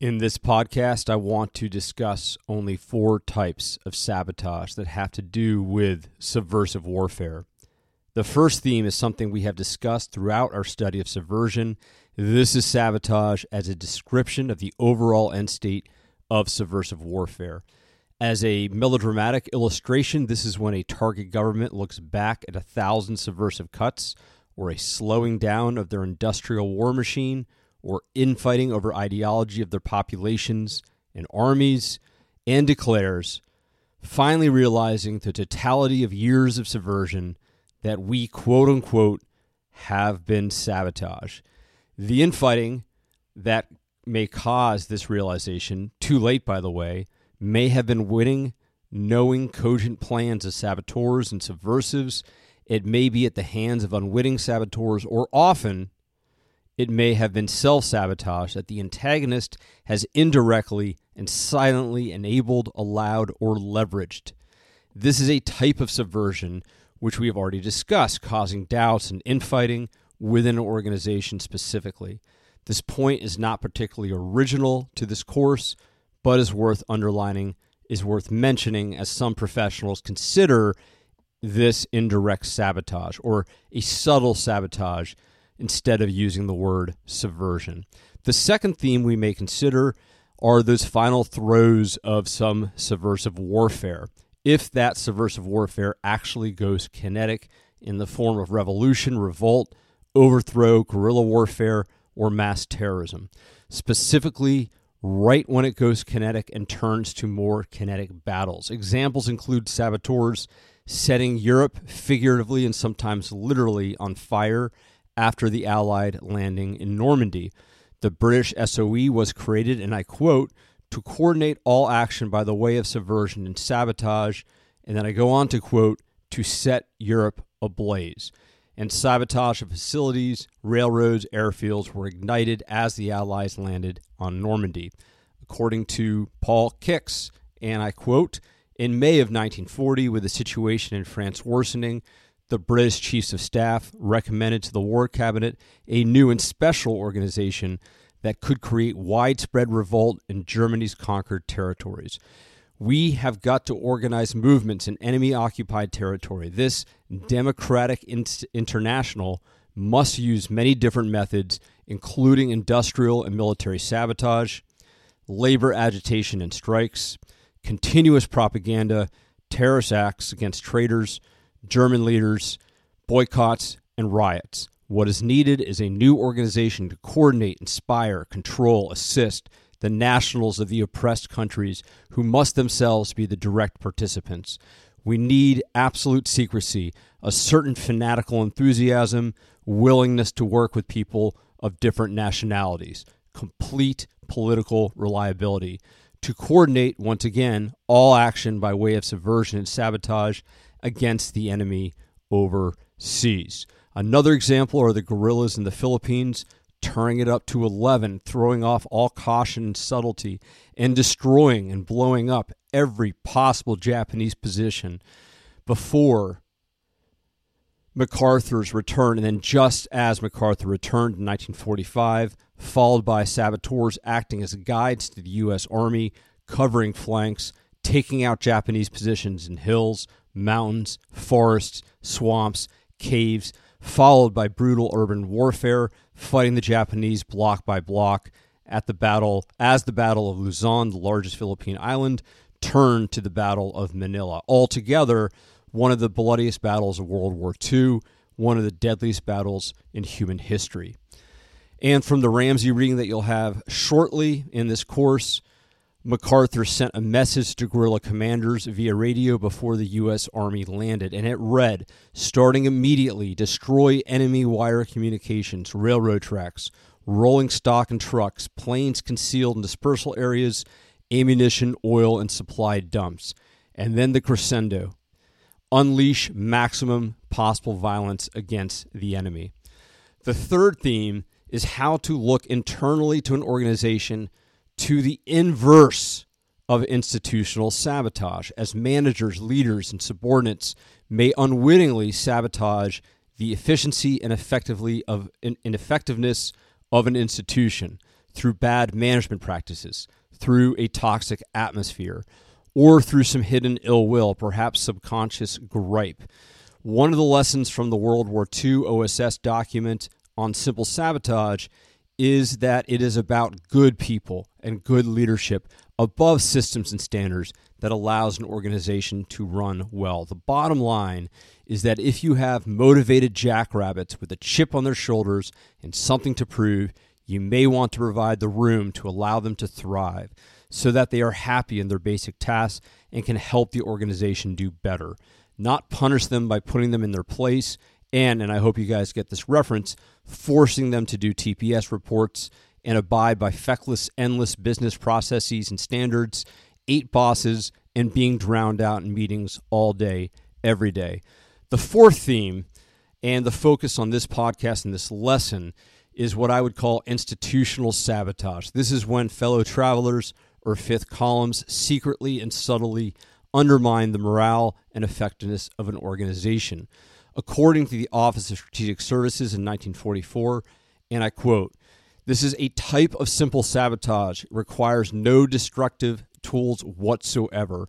In this podcast, I want to discuss only four types of sabotage that have to do with subversive warfare. The first theme is something we have discussed throughout our study of subversion. This is sabotage as a description of the overall end state of subversive warfare. As a melodramatic illustration, this is when a target government looks back at a thousand subversive cuts or a slowing down of their industrial war machine or infighting over ideology of their populations and armies, and declares, finally realizing the totality of years of subversion, that we, quote unquote, have been sabotage. The infighting that may cause this realization, too late by the way, may have been winning, knowing cogent plans of saboteurs and subversives. It may be at the hands of unwitting saboteurs, or often it may have been self sabotage that the antagonist has indirectly and silently enabled, allowed, or leveraged. This is a type of subversion which we have already discussed, causing doubts and infighting within an organization specifically. This point is not particularly original to this course, but is worth underlining, is worth mentioning as some professionals consider this indirect sabotage or a subtle sabotage instead of using the word subversion. The second theme we may consider are those final throes of some subversive warfare. If that subversive warfare actually goes kinetic in the form of revolution, revolt, overthrow, guerrilla warfare, or mass terrorism. Specifically, right when it goes kinetic and turns to more kinetic battles. Examples include saboteurs setting Europe figuratively and sometimes literally on fire after the Allied landing in Normandy. The British SOE was created, and I quote, to coordinate all action by the way of subversion and sabotage. And then I go on to quote, to set Europe ablaze. And sabotage of facilities, railroads, airfields were ignited as the Allies landed on Normandy. According to Paul Kix, and I quote, in May of 1940, with the situation in France worsening, the British Chiefs of Staff recommended to the War Cabinet a new and special organization that could create widespread revolt in Germany's conquered territories. We have got to organize movements in enemy occupied territory. This democratic international must use many different methods, including industrial and military sabotage, labor agitation and strikes, continuous propaganda, terrorist acts against traitors, German leaders, boycotts, and riots. What is needed is a new organization to coordinate, inspire, control, assist the nationals of the oppressed countries who must themselves be the direct participants. We need absolute secrecy, a certain fanatical enthusiasm, willingness to work with people of different nationalities, complete political reliability. To coordinate, once again, all action by way of subversion and sabotage against the enemy overseas. Another example are the guerrillas in the Philippines turning it up to 11, throwing off all caution and subtlety, and destroying and blowing up every possible Japanese position before MacArthur's return. And then, just as MacArthur returned in 1945, followed by saboteurs acting as guides to the U.S. Army, covering flanks, taking out Japanese positions in hills, mountains, forests, swamps, caves, followed by brutal urban warfare, fighting the Japanese block by block at the battle as the Battle of Luzon, the largest Philippine island, turned to the Battle of Manila. Altogether, one of the bloodiest battles of World War II, one of the deadliest battles in human history. And from the Ramsey reading that you'll have shortly in this course, MacArthur sent a message to guerrilla commanders via radio before the U.S. Army landed, and it read starting immediately, destroy enemy wire communications, railroad tracks, rolling stock and trucks, planes concealed in dispersal areas, ammunition, oil, and supply dumps. And then the crescendo unleash maximum possible violence against the enemy. The third theme is how to look internally to an organization to the inverse of institutional sabotage, as managers, leaders, and subordinates may unwittingly sabotage the efficiency and effectively of effectiveness of an institution. through bad management practices, through a toxic atmosphere, or through some hidden ill will, perhaps subconscious gripe. One of the lessons from the World War II OSS document on simple sabotage is that it is about good people and good leadership above systems and standards that allows an organization to run well. The bottom line is that if you have motivated jackrabbits with a chip on their shoulders and something to prove, you may want to provide the room to allow them to thrive so that they are happy in their basic tasks and can help the organization do better. Not punish them by putting them in their place and, and I hope you guys get this reference, forcing them to do TPS reports and abide by feckless, endless business processes and standards, eight bosses, and being drowned out in meetings all day, every day. The fourth theme and the focus on this podcast and this lesson is what I would call institutional sabotage. This is when fellow travelers or fifth columns secretly and subtly undermine the morale and effectiveness of an organization. According to the Office of Strategic Services in 1944, and I quote, this is a type of simple sabotage, requires no destructive tools whatsoever,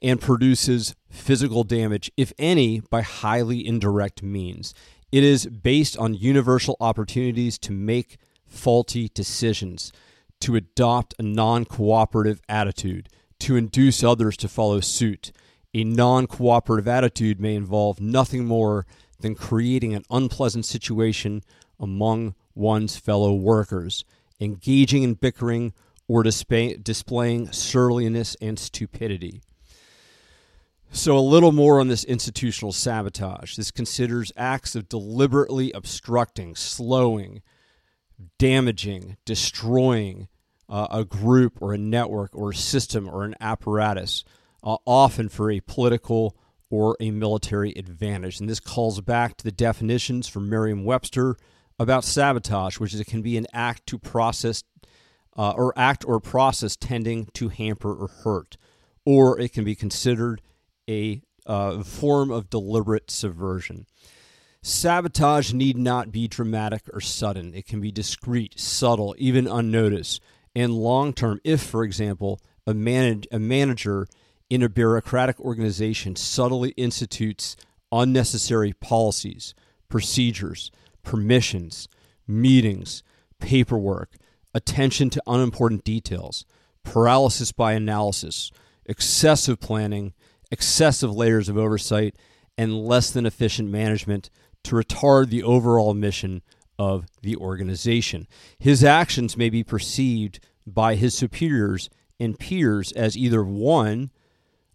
and produces physical damage, if any, by highly indirect means. It is based on universal opportunities to make faulty decisions, to adopt a non cooperative attitude, to induce others to follow suit. A non cooperative attitude may involve nothing more than creating an unpleasant situation among one's fellow workers, engaging in bickering, or display, displaying surliness and stupidity. So, a little more on this institutional sabotage. This considers acts of deliberately obstructing, slowing, damaging, destroying uh, a group or a network or a system or an apparatus, uh, often for a political or a military advantage. And this calls back to the definitions from Merriam Webster about sabotage, which is it can be an act to process uh, or act or process tending to hamper or hurt, or it can be considered a uh, form of deliberate subversion. Sabotage need not be dramatic or sudden. It can be discreet, subtle, even unnoticed, and long term. If, for example, a, manage, a manager in a bureaucratic organization subtly institutes unnecessary policies, procedures, permissions, meetings, paperwork, attention to unimportant details, paralysis by analysis, excessive planning, excessive layers of oversight, and less than efficient management to retard the overall mission of the organization. His actions may be perceived by his superiors and peers as either one,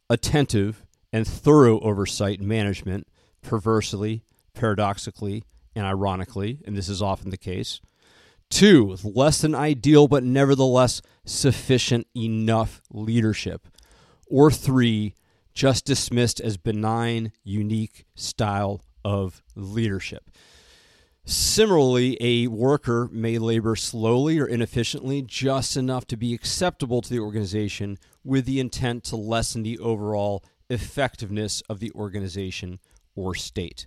attentive and thorough oversight management, perversely, paradoxically, and ironically, and this is often the case. Two, less than ideal but nevertheless sufficient enough leadership. Or three, just dismissed as benign, unique style of leadership. Similarly, a worker may labor slowly or inefficiently just enough to be acceptable to the organization with the intent to lessen the overall effectiveness of the organization or state.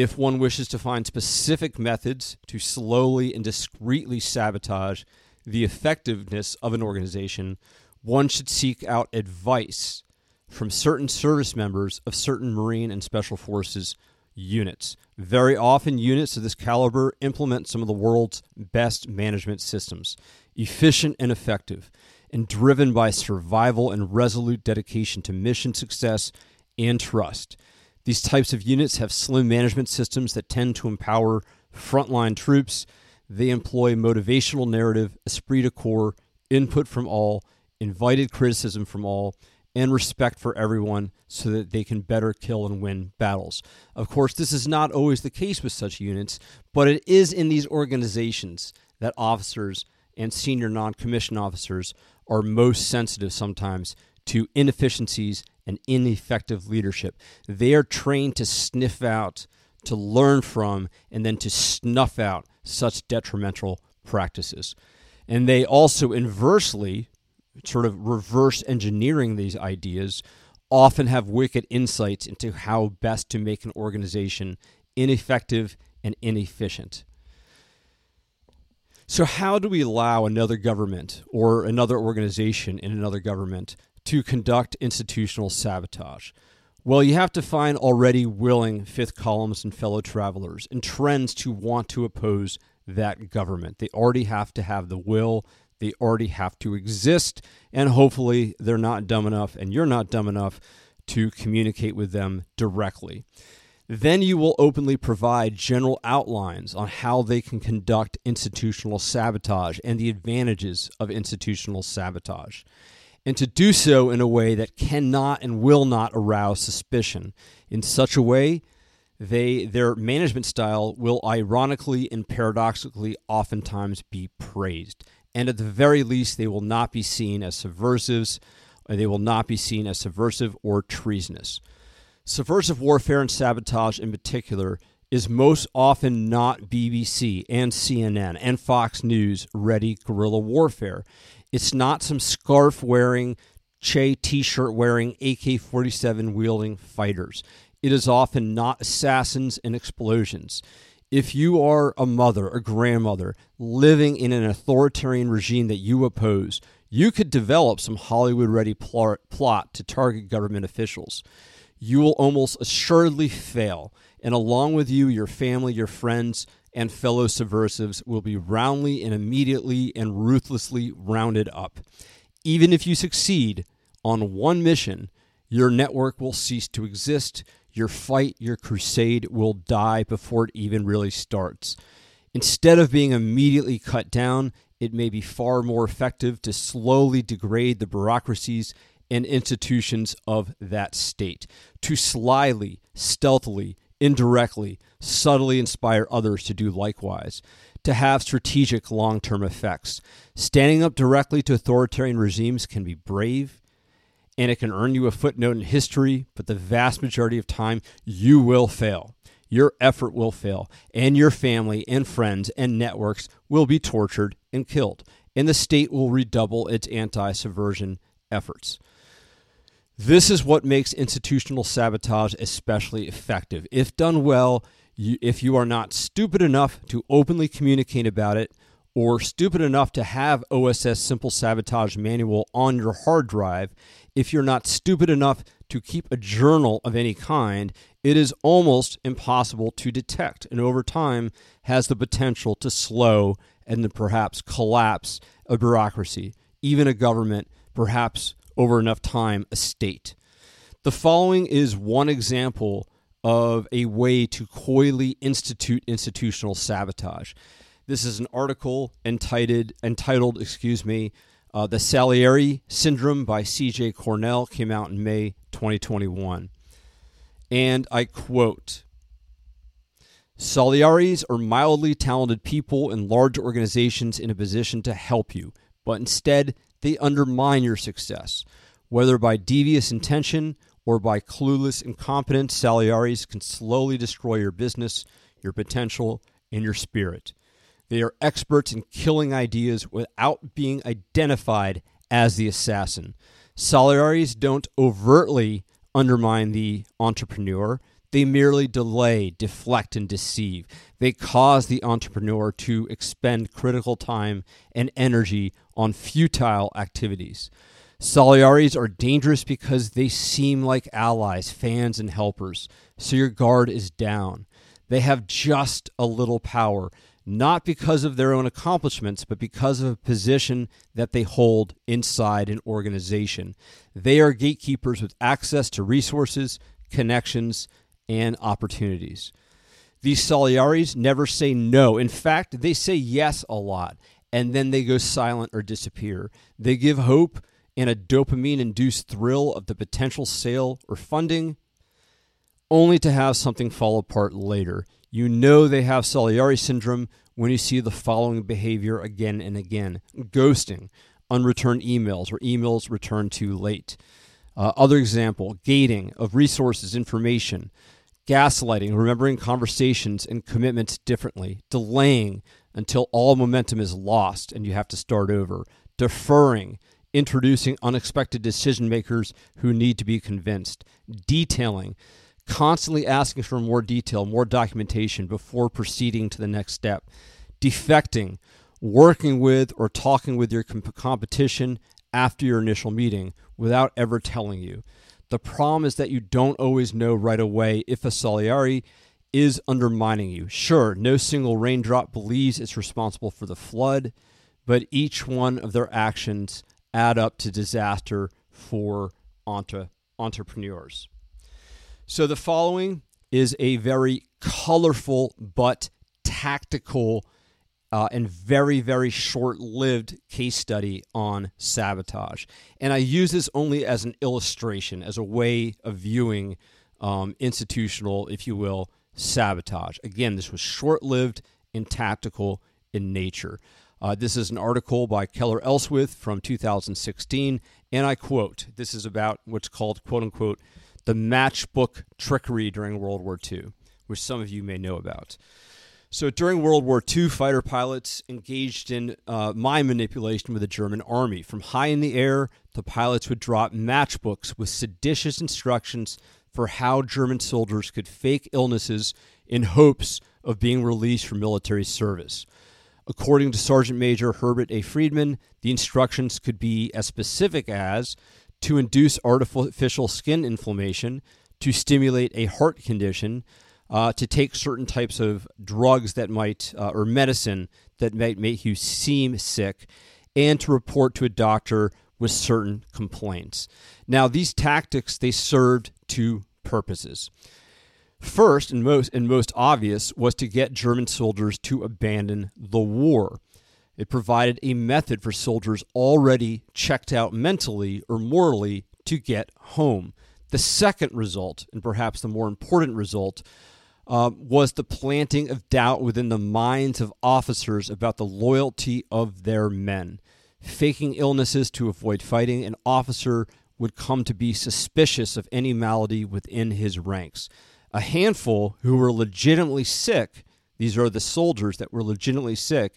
If one wishes to find specific methods to slowly and discreetly sabotage the effectiveness of an organization, one should seek out advice from certain service members of certain Marine and Special Forces units. Very often, units of this caliber implement some of the world's best management systems, efficient and effective, and driven by survival and resolute dedication to mission success and trust. These types of units have slim management systems that tend to empower frontline troops. They employ motivational narrative, esprit de corps, input from all, invited criticism from all, and respect for everyone so that they can better kill and win battles. Of course, this is not always the case with such units, but it is in these organizations that officers and senior non commissioned officers are most sensitive sometimes to inefficiencies and ineffective leadership. They are trained to sniff out, to learn from, and then to snuff out such detrimental practices. And they also inversely sort of reverse engineering these ideas often have wicked insights into how best to make an organization ineffective and inefficient. So, how do we allow another government or another organization in another government to conduct institutional sabotage? Well, you have to find already willing fifth columns and fellow travelers and trends to want to oppose that government. They already have to have the will, they already have to exist, and hopefully they're not dumb enough and you're not dumb enough to communicate with them directly. Then you will openly provide general outlines on how they can conduct institutional sabotage and the advantages of institutional sabotage. And to do so in a way that cannot and will not arouse suspicion. In such a way, they their management style will ironically and paradoxically oftentimes be praised. And at the very least, they will not be seen as subversives, they will not be seen as subversive or treasonous. Subversive warfare and sabotage, in particular, is most often not BBC and CNN and Fox News ready guerrilla warfare. It's not some scarf wearing, Che t shirt wearing, AK 47 wielding fighters. It is often not assassins and explosions. If you are a mother, a grandmother, living in an authoritarian regime that you oppose, you could develop some Hollywood ready plot to target government officials you will almost assuredly fail. And along with you, your family, your friends, and fellow subversives will be roundly and immediately and ruthlessly rounded up. Even if you succeed on one mission, your network will cease to exist. Your fight, your crusade will die before it even really starts. Instead of being immediately cut down, it may be far more effective to slowly degrade the bureaucracies and institutions of that state, to slyly, stealthily, indirectly, subtly inspire others to do likewise, to have strategic long term effects. Standing up directly to authoritarian regimes can be brave and it can earn you a footnote in history, but the vast majority of time you will fail. Your effort will fail, and your family and friends and networks will be tortured and killed, and the state will redouble its anti subversion efforts. This is what makes institutional sabotage especially effective. If done well, you, if you are not stupid enough to openly communicate about it, or stupid enough to have OSS Simple Sabotage Manual on your hard drive, if you're not stupid enough to keep a journal of any kind, it is almost impossible to detect, and over time has the potential to slow and then perhaps collapse a bureaucracy, even a government, perhaps over enough time a state. The following is one example of a way to coyly institute institutional sabotage. This is an article entitled, entitled excuse me, uh, The Salieri Syndrome by C.J. Cornell, came out in May 2021. And I quote Salieris are mildly talented people in large organizations in a position to help you, but instead they undermine your success. Whether by devious intention or by clueless incompetence, Salieris can slowly destroy your business, your potential, and your spirit. They are experts in killing ideas without being identified as the assassin. Salieris don't overtly undermine the entrepreneur. They merely delay, deflect, and deceive. They cause the entrepreneur to expend critical time and energy on futile activities. Salieris are dangerous because they seem like allies, fans, and helpers, so your guard is down. They have just a little power, not because of their own accomplishments, but because of a position that they hold inside an organization. They are gatekeepers with access to resources, connections, and opportunities. These Salieris never say no. In fact, they say yes a lot, and then they go silent or disappear. They give hope and a dopamine induced thrill of the potential sale or funding, only to have something fall apart later. You know they have Salieri syndrome when you see the following behavior again and again ghosting, unreturned emails, or emails returned too late. Uh, other example, gating of resources, information, gaslighting, remembering conversations and commitments differently, delaying until all momentum is lost and you have to start over, deferring, introducing unexpected decision makers who need to be convinced, detailing, constantly asking for more detail, more documentation before proceeding to the next step, defecting, working with, or talking with your comp- competition after your initial meeting without ever telling you. The problem is that you don't always know right away if a Salieri is undermining you. Sure, no single raindrop believes it's responsible for the flood, but each one of their actions add up to disaster for entre- entrepreneurs. So the following is a very colorful but tactical uh, and very, very short lived case study on sabotage. And I use this only as an illustration, as a way of viewing um, institutional, if you will, sabotage. Again, this was short lived and tactical in nature. Uh, this is an article by Keller Elswith from 2016, and I quote this is about what's called, quote unquote, the matchbook trickery during World War II, which some of you may know about. So during World War II, fighter pilots engaged in uh, mind manipulation with the German army. From high in the air, the pilots would drop matchbooks with seditious instructions for how German soldiers could fake illnesses in hopes of being released from military service. According to Sergeant Major Herbert A. Friedman, the instructions could be as specific as to induce artificial skin inflammation, to stimulate a heart condition, uh, to take certain types of drugs that might, uh, or medicine that might make you seem sick, and to report to a doctor with certain complaints. Now, these tactics they served two purposes. First and most and most obvious was to get German soldiers to abandon the war. It provided a method for soldiers already checked out mentally or morally to get home. The second result, and perhaps the more important result, uh, was the planting of doubt within the minds of officers about the loyalty of their men. Faking illnesses to avoid fighting, an officer would come to be suspicious of any malady within his ranks. A handful who were legitimately sick, these are the soldiers that were legitimately sick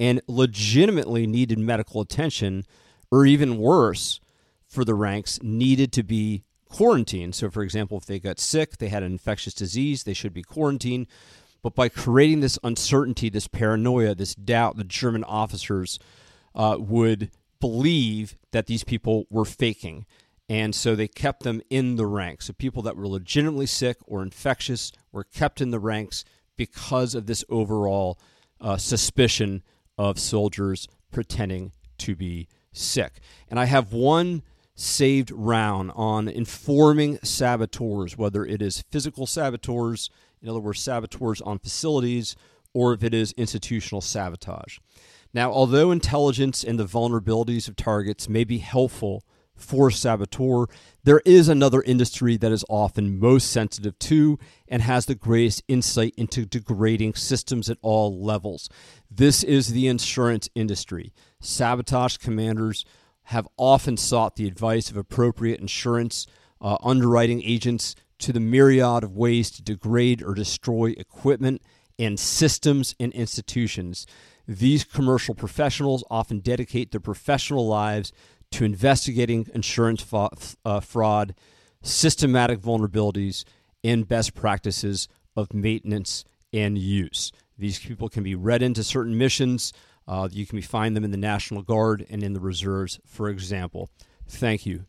and legitimately needed medical attention, or even worse, for the ranks, needed to be quarantined. So, for example, if they got sick, they had an infectious disease, they should be quarantined. But by creating this uncertainty, this paranoia, this doubt, the German officers uh, would believe that these people were faking. And so they kept them in the ranks. So people that were legitimately sick or infectious were kept in the ranks because of this overall uh, suspicion of soldiers pretending to be sick. And I have one saved round on informing saboteurs, whether it is physical saboteurs, in other words, saboteurs on facilities, or if it is institutional sabotage. Now, although intelligence and the vulnerabilities of targets may be helpful for saboteur, there is another industry that is often most sensitive to and has the greatest insight into degrading systems at all levels. This is the insurance industry. Sabotage commanders have often sought the advice of appropriate insurance uh, underwriting agents to the myriad of ways to degrade or destroy equipment and systems and institutions. These commercial professionals often dedicate their professional lives to investigating insurance uh, fraud, systematic vulnerabilities, and best practices of maintenance and use. These people can be read into certain missions. Uh, you can find them in the National Guard and in the reserves, for example. Thank you.